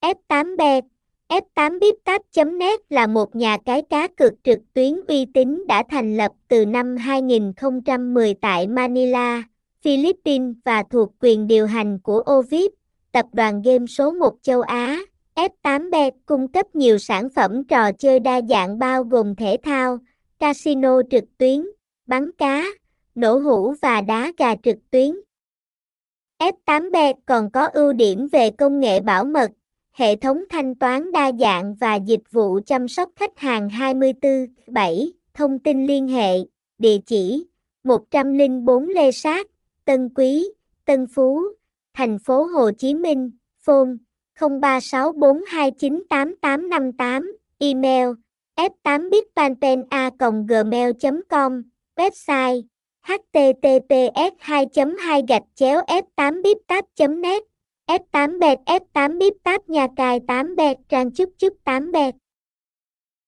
F8bet F8biptap.net là một nhà cái cá cược trực tuyến uy tín đã thành lập từ năm 2010 tại Manila, Philippines và thuộc quyền điều hành của Ovip, tập đoàn game số 1 châu Á. F8bet cung cấp nhiều sản phẩm trò chơi đa dạng bao gồm thể thao, casino trực tuyến, bắn cá, nổ hũ và đá gà trực tuyến. F8bet còn có ưu điểm về công nghệ bảo mật, hệ thống thanh toán đa dạng và dịch vụ chăm sóc khách hàng 24/7. Thông tin liên hệ, địa chỉ 104 Lê Sát, Tân Quý, Tân Phú, thành phố Hồ Chí Minh, phone 0364298858, email f8bitpanpen a gmail com website https 2 2 gạch chéo f 8 biptap net F8 bet F8 bip táp nhà cài 8 bet trang chúc chúc 8 bet